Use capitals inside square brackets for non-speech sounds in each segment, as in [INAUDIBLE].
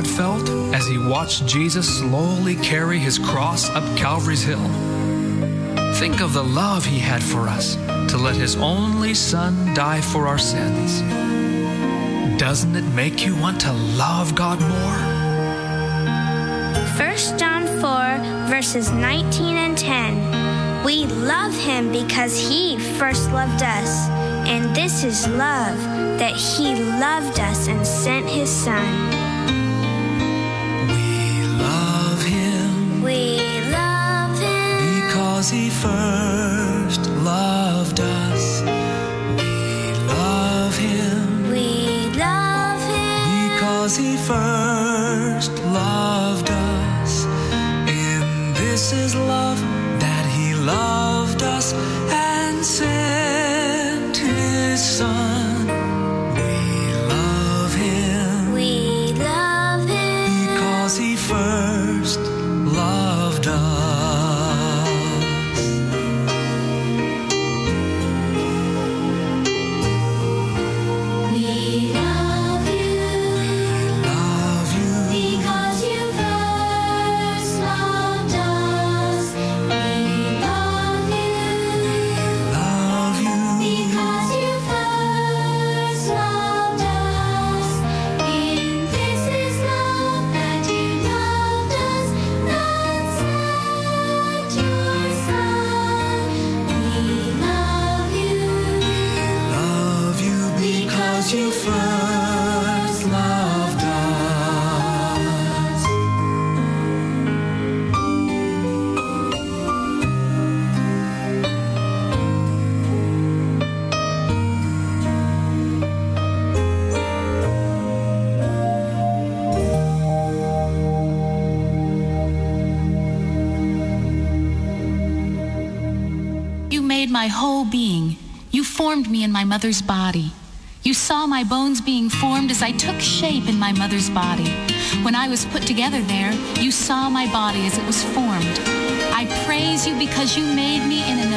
God felt as he watched Jesus slowly carry his cross up Calvary's hill? Think of the love he had for us to let his only son die for our sins. Doesn't it make you want to love God more? 1 John 4, verses 19 and 10. We love him because he first loved us. And this is love, that he loved us and sent his son. He first loved us, we love him. We love him. Because he first loved us. In this is love that he loved us. my whole being. You formed me in my mother's body. You saw my bones being formed as I took shape in my mother's body. When I was put together there, you saw my body as it was formed. I praise you because you made me in an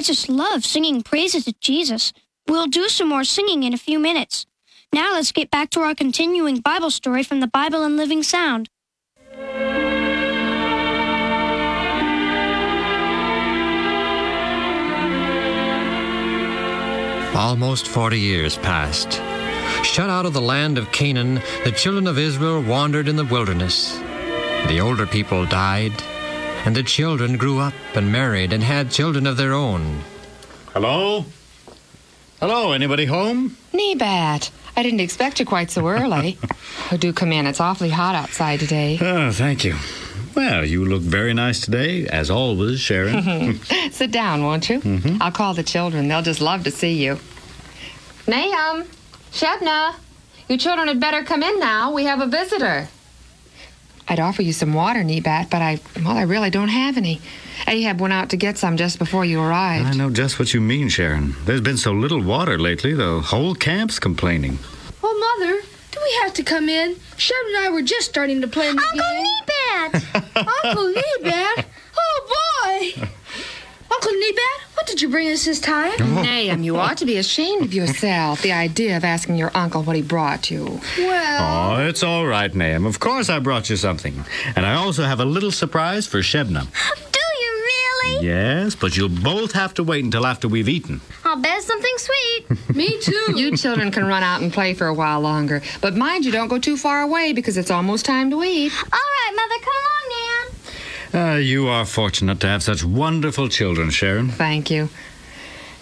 I just love singing praises to Jesus. We'll do some more singing in a few minutes. Now let's get back to our continuing Bible story from the Bible in Living Sound. Almost forty years passed. Shut out of the land of Canaan, the children of Israel wandered in the wilderness. The older people died, and the children grew up and married and had children of their own. Hello? Hello, anybody home? Nebat, I didn't expect you quite so early. [LAUGHS] oh, do come in. It's awfully hot outside today. Oh, thank you. Well, you look very nice today, as always, Sharon. [LAUGHS] [LAUGHS] Sit down, won't you? Mm-hmm. I'll call the children. They'll just love to see you. Nahum, Shebna, you children had better come in now. We have a visitor. I'd offer you some water, Nebat, but I, well, I really don't have any. Ahab went out to get some just before you arrived. I know just what you mean, Sharon. There's been so little water lately, the whole camp's complaining. Oh, Mother, do we have to come in? Sharon and I were just starting to play in the Uncle game. Nebat! [LAUGHS] Uncle Nebat? Oh, boy! Uncle Nebat, what did you bring us this time? Nahum, you ought to be ashamed of yourself. The idea of asking your uncle what he brought you. Well, Oh, it's all right, Nahum. Of course I brought you something. And I also have a little surprise for Shebna. Do you really? Yes, but you'll both have to wait until after we've eaten. I'll bet something sweet. [LAUGHS] me too. You children can run out and play for a while longer. But mind you, don't go too far away because it's almost time to eat. All right, Mother, come along, Nan. Uh, you are fortunate to have such wonderful children, Sharon. Thank you.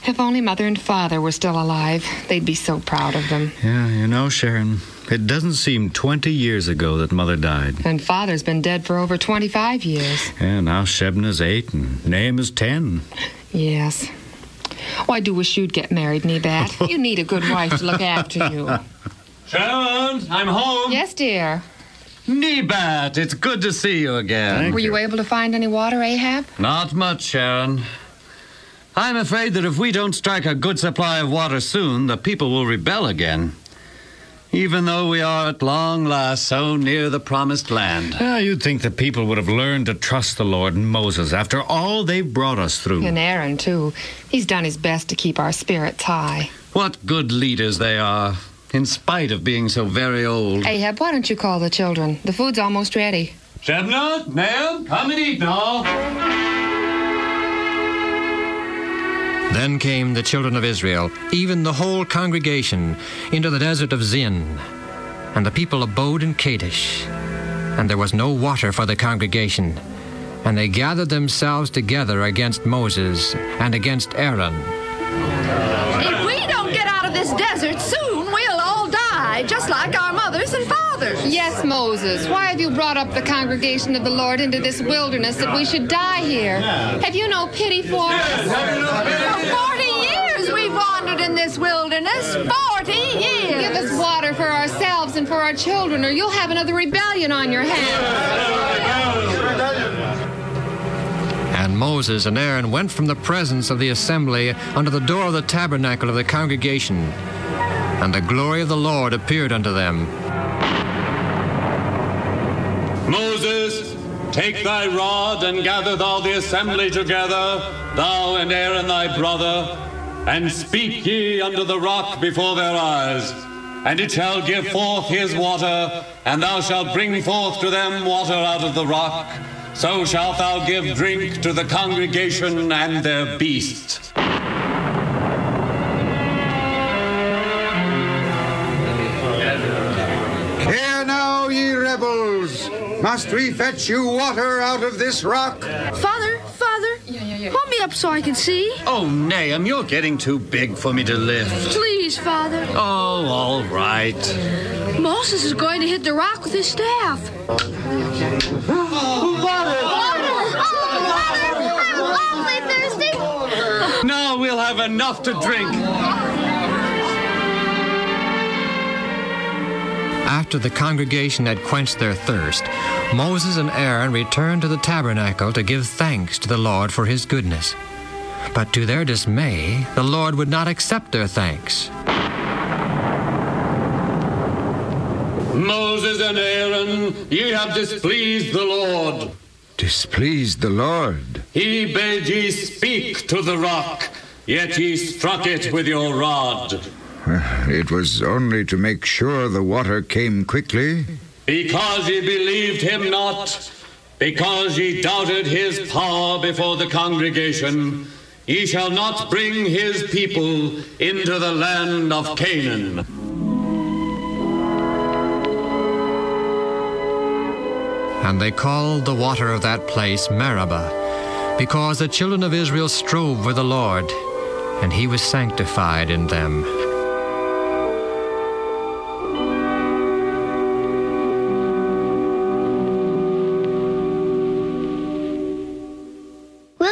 If only Mother and Father were still alive, they'd be so proud of them. Yeah, you know, Sharon, it doesn't seem 20 years ago that Mother died. And Father's been dead for over 25 years. And now Shebna's eight and Nahum is 10. Yes. Oh, I do wish you'd get married, Nebat. [LAUGHS] you need a good wife to look after you. Sharon, I'm home. Yes, dear. Nebat, it's good to see you again. Thank Were you able to find any water, Ahab? Not much, Sharon. I'm afraid that if we don't strike a good supply of water soon, the people will rebel again. Even though we are at long last so near the promised land. Ah, you'd think the people would have learned to trust the Lord and Moses after all they've brought us through. And Aaron, too. He's done his best to keep our spirits high. What good leaders they are, in spite of being so very old. Ahab, why don't you call the children? The food's almost ready. Shebna, Nahum, come and eat now. Then came the children of Israel, even the whole congregation, into the desert of Zin. And the people abode in Kadesh. And there was no water for the congregation. And they gathered themselves together against Moses and against Aaron. if we don't get out of this desert soon, we'll all die, just like our mothers and fathers. Yes, Moses. Why have you brought up the congregation of the Lord into this wilderness that we should die here? Have you no pity for us? For 40 years we've wandered in this wilderness. 40 years. Give us water for ourselves and for our children, or you'll have another rebellion on your hands. And Moses and Aaron went from the presence of the assembly unto the door of the tabernacle of the congregation. And the glory of the Lord appeared unto them. Moses, take thy rod and gather thou the assembly together, thou and Aaron thy brother, and speak ye unto the rock before their eyes. And it shall give forth his water, and thou shalt bring forth to them water out of the rock. So shalt thou give drink to the congregation and their beasts. Must we fetch you water out of this rock? Father, Father, hold me up so I can see. Oh, Nahum, you're getting too big for me to lift. Please, Father. Oh, all right. Moses is going to hit the rock with his staff. I'm awfully thirsty. Now we'll have enough to drink. After the congregation had quenched their thirst, Moses and Aaron returned to the tabernacle to give thanks to the Lord for his goodness. But to their dismay, the Lord would not accept their thanks. Moses and Aaron, ye have displeased the Lord. Displeased the Lord. He bade ye speak to the rock, yet ye struck it with your rod. It was only to make sure the water came quickly. Because ye believed him not, because ye doubted his power before the congregation, ye shall not bring his people into the land of Canaan. And they called the water of that place Meribah, because the children of Israel strove with the Lord, and he was sanctified in them.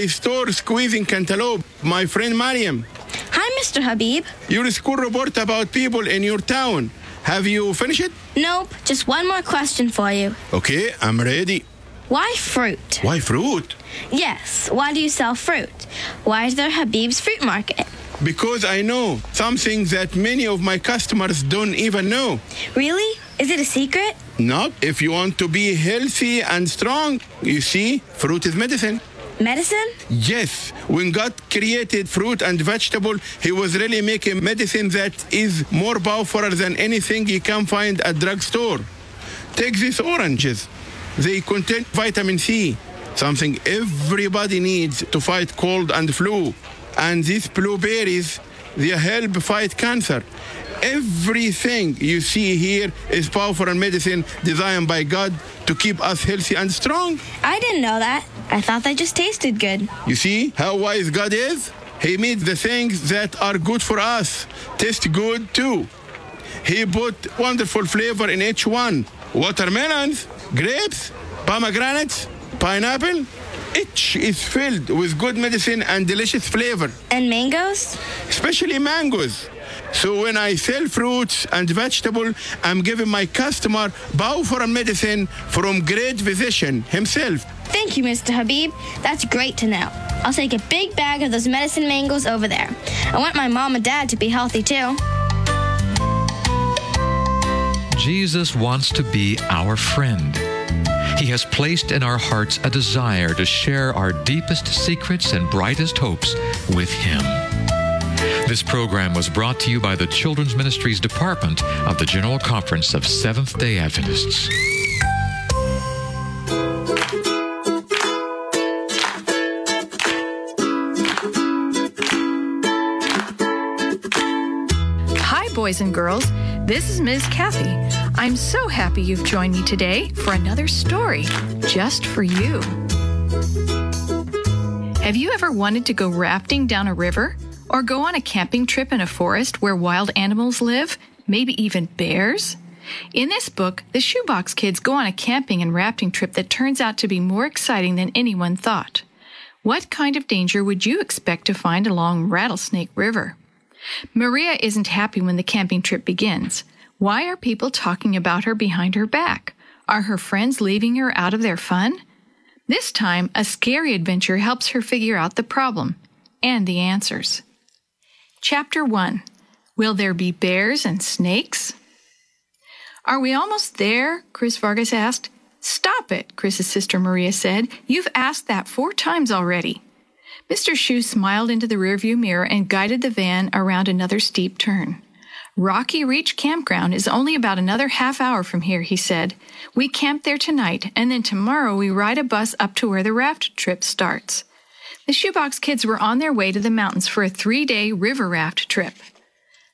My store squeezing cantaloupe. My friend Mariam. Hi, Mr. Habib. Your school report about people in your town. Have you finished it? Nope, just one more question for you. Okay, I'm ready. Why fruit? Why fruit? Yes, why do you sell fruit? Why is there Habib's Fruit Market? Because I know something that many of my customers don't even know. Really? Is it a secret? Not if you want to be healthy and strong. You see, fruit is medicine. Medicine? Yes, when God created fruit and vegetable, He was really making medicine that is more powerful than anything you can find at drugstore. Take these oranges. They contain vitamin C, something everybody needs to fight cold and flu. And these blueberries, they help fight cancer. Everything you see here is powerful medicine designed by God to keep us healthy and strong. I didn't know that. I thought they just tasted good. You see how wise God is? He made the things that are good for us taste good too. He put wonderful flavor in each one. Watermelons, grapes, pomegranates, pineapple. Each is filled with good medicine and delicious flavor. And mangoes? Especially mangoes. So when I sell fruits and vegetable, I'm giving my customer powerful medicine from great physician himself. Thank you, Mr. Habib. That's great to know. I'll take a big bag of those medicine mangoes over there. I want my mom and dad to be healthy too. Jesus wants to be our friend. He has placed in our hearts a desire to share our deepest secrets and brightest hopes with Him. This program was brought to you by the Children's Ministries Department of the General Conference of Seventh day Adventists. Hi, boys and girls. This is Ms. Kathy. I'm so happy you've joined me today for another story just for you. Have you ever wanted to go rafting down a river? Or go on a camping trip in a forest where wild animals live? Maybe even bears? In this book, the Shoebox Kids go on a camping and rafting trip that turns out to be more exciting than anyone thought. What kind of danger would you expect to find along Rattlesnake River? Maria isn't happy when the camping trip begins. Why are people talking about her behind her back? Are her friends leaving her out of their fun? This time, a scary adventure helps her figure out the problem and the answers. Chapter 1 Will there be bears and snakes? Are we almost there? Chris Vargas asked. Stop it, Chris's sister Maria said. You've asked that four times already. Mr. Shoe smiled into the rearview mirror and guided the van around another steep turn. Rocky Reach Campground is only about another half hour from here, he said. We camp there tonight, and then tomorrow we ride a bus up to where the raft trip starts. The Shoebox Kids were on their way to the mountains for a three day river raft trip.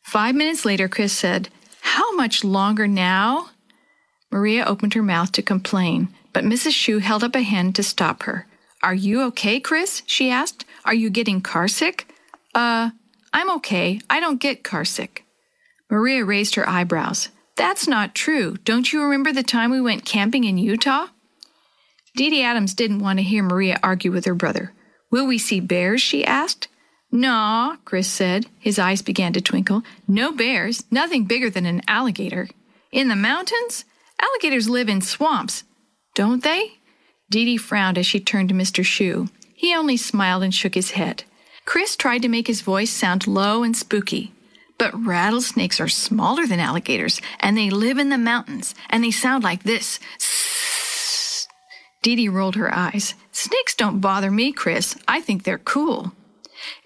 Five minutes later, Chris said, How much longer now? Maria opened her mouth to complain, but Mrs. Shoe held up a hand to stop her. Are you okay, Chris? she asked. Are you getting carsick? Uh, I'm okay. I don't get carsick. Maria raised her eyebrows. That's not true. Don't you remember the time we went camping in Utah? Dee Dee Adams didn't want to hear Maria argue with her brother. Will we see bears? she asked. No, Chris said. His eyes began to twinkle. No bears, nothing bigger than an alligator. In the mountains? Alligators live in swamps, don't they? Dee Dee frowned as she turned to Mr. Shoe. He only smiled and shook his head. Chris tried to make his voice sound low and spooky. But rattlesnakes are smaller than alligators, and they live in the mountains, and they sound like this. Dee Dee rolled her eyes. Snakes don't bother me, Chris. I think they're cool.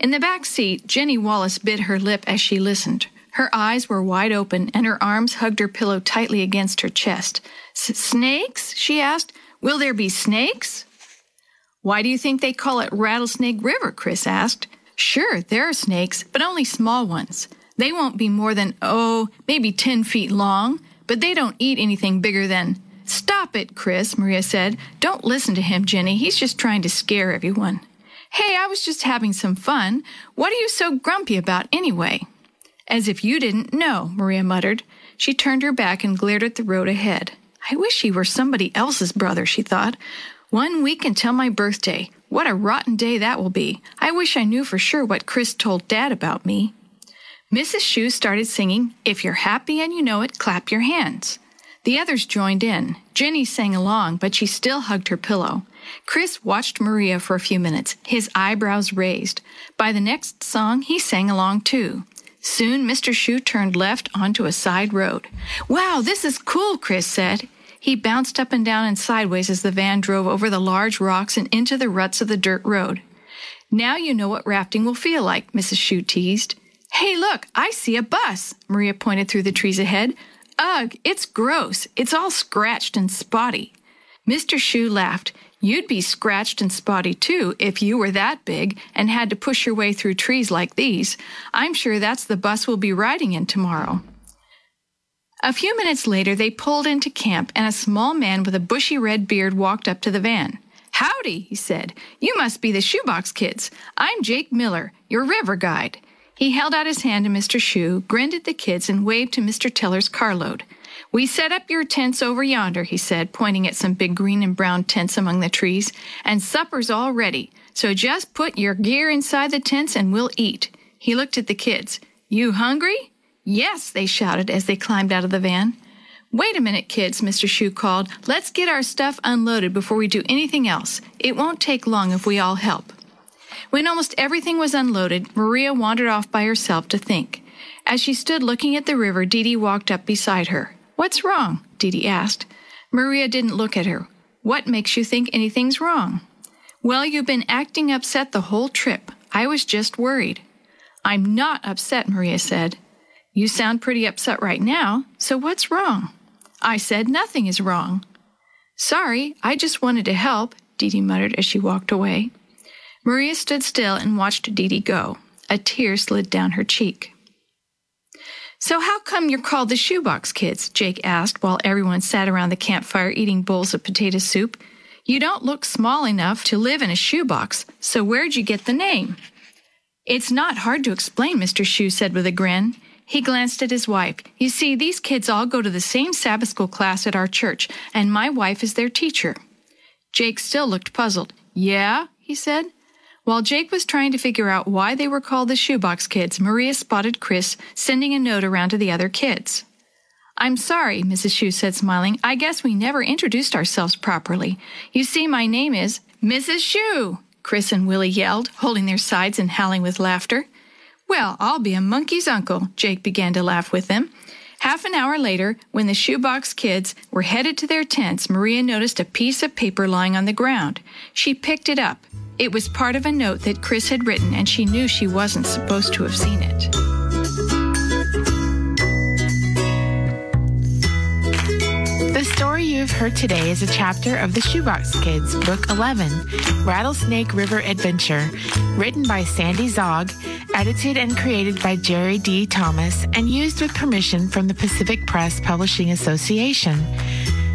In the back seat, Jenny Wallace bit her lip as she listened. Her eyes were wide open, and her arms hugged her pillow tightly against her chest. Snakes? she asked. Will there be snakes? Why do you think they call it Rattlesnake River? Chris asked. Sure, there are snakes, but only small ones. They won't be more than, oh, maybe 10 feet long, but they don't eat anything bigger than. Stop it, Chris, Maria said. Don't listen to him, Jenny. He's just trying to scare everyone. Hey, I was just having some fun. What are you so grumpy about anyway? As if you didn't know, Maria muttered. She turned her back and glared at the road ahead. I wish he were somebody else's brother, she thought. One week until my birthday. What a rotten day that will be. I wish I knew for sure what Chris told Dad about me. Mrs. Shoe started singing, If you're happy and you know it, clap your hands. The others joined in. Jenny sang along, but she still hugged her pillow. Chris watched Maria for a few minutes, his eyebrows raised. By the next song, he sang along too. Soon Mr. Shoe turned left onto a side road. Wow, this is cool, Chris said. He bounced up and down and sideways as the van drove over the large rocks and into the ruts of the dirt road. Now you know what rafting will feel like, Mrs. Shoe teased. Hey, look, I see a bus, Maria pointed through the trees ahead. Ugh, it's gross. It's all scratched and spotty. Mr. Shoe laughed. You'd be scratched and spotty too if you were that big and had to push your way through trees like these. I'm sure that's the bus we'll be riding in tomorrow. A few minutes later, they pulled into camp and a small man with a bushy red beard walked up to the van. Howdy, he said. You must be the Shoebox Kids. I'm Jake Miller, your river guide. He held out his hand to Mr. Shoe, grinned at the kids, and waved to Mr. Tiller's carload. We set up your tents over yonder, he said, pointing at some big green and brown tents among the trees, and supper's all ready. So just put your gear inside the tents and we'll eat. He looked at the kids. You hungry? Yes, they shouted as they climbed out of the van. Wait a minute, kids, Mr. Shoe called. Let's get our stuff unloaded before we do anything else. It won't take long if we all help. When almost everything was unloaded, Maria wandered off by herself to think. As she stood looking at the river, Dee Dee walked up beside her. What's wrong? Dee Dee asked. Maria didn't look at her. What makes you think anything's wrong? Well, you've been acting upset the whole trip. I was just worried. I'm not upset, Maria said. You sound pretty upset right now, so what's wrong? I said nothing is wrong. Sorry, I just wanted to help, Dee Dee muttered as she walked away. Maria stood still and watched Dee Dee go. A tear slid down her cheek. So, how come you're called the Shoebox Kids? Jake asked while everyone sat around the campfire eating bowls of potato soup. You don't look small enough to live in a shoebox, so where'd you get the name? It's not hard to explain, Mr. Shoe said with a grin. He glanced at his wife. You see, these kids all go to the same Sabbath school class at our church, and my wife is their teacher. Jake still looked puzzled. Yeah? he said. While Jake was trying to figure out why they were called the Shoebox Kids, Maria spotted Chris sending a note around to the other kids. I'm sorry, Mrs. Shoe said, smiling. I guess we never introduced ourselves properly. You see, my name is Mrs. Shoe, Chris and Willie yelled, holding their sides and howling with laughter. Well, I'll be a monkey's uncle, Jake began to laugh with them. Half an hour later, when the shoebox kids were headed to their tents, Maria noticed a piece of paper lying on the ground. She picked it up. It was part of a note that Chris had written, and she knew she wasn't supposed to have seen it. The story you have heard today is a chapter of the Shoebox Kids, Book 11, Rattlesnake River Adventure, written by Sandy Zaugg, edited and created by Jerry D. Thomas, and used with permission from the Pacific Press Publishing Association.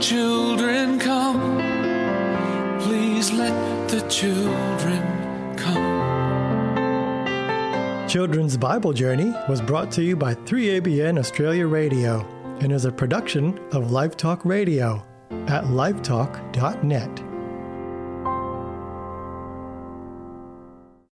Children come. Please let the children come. Children's Bible Journey was brought to you by 3ABN Australia Radio and is a production of Live Talk Radio at livetalk.net.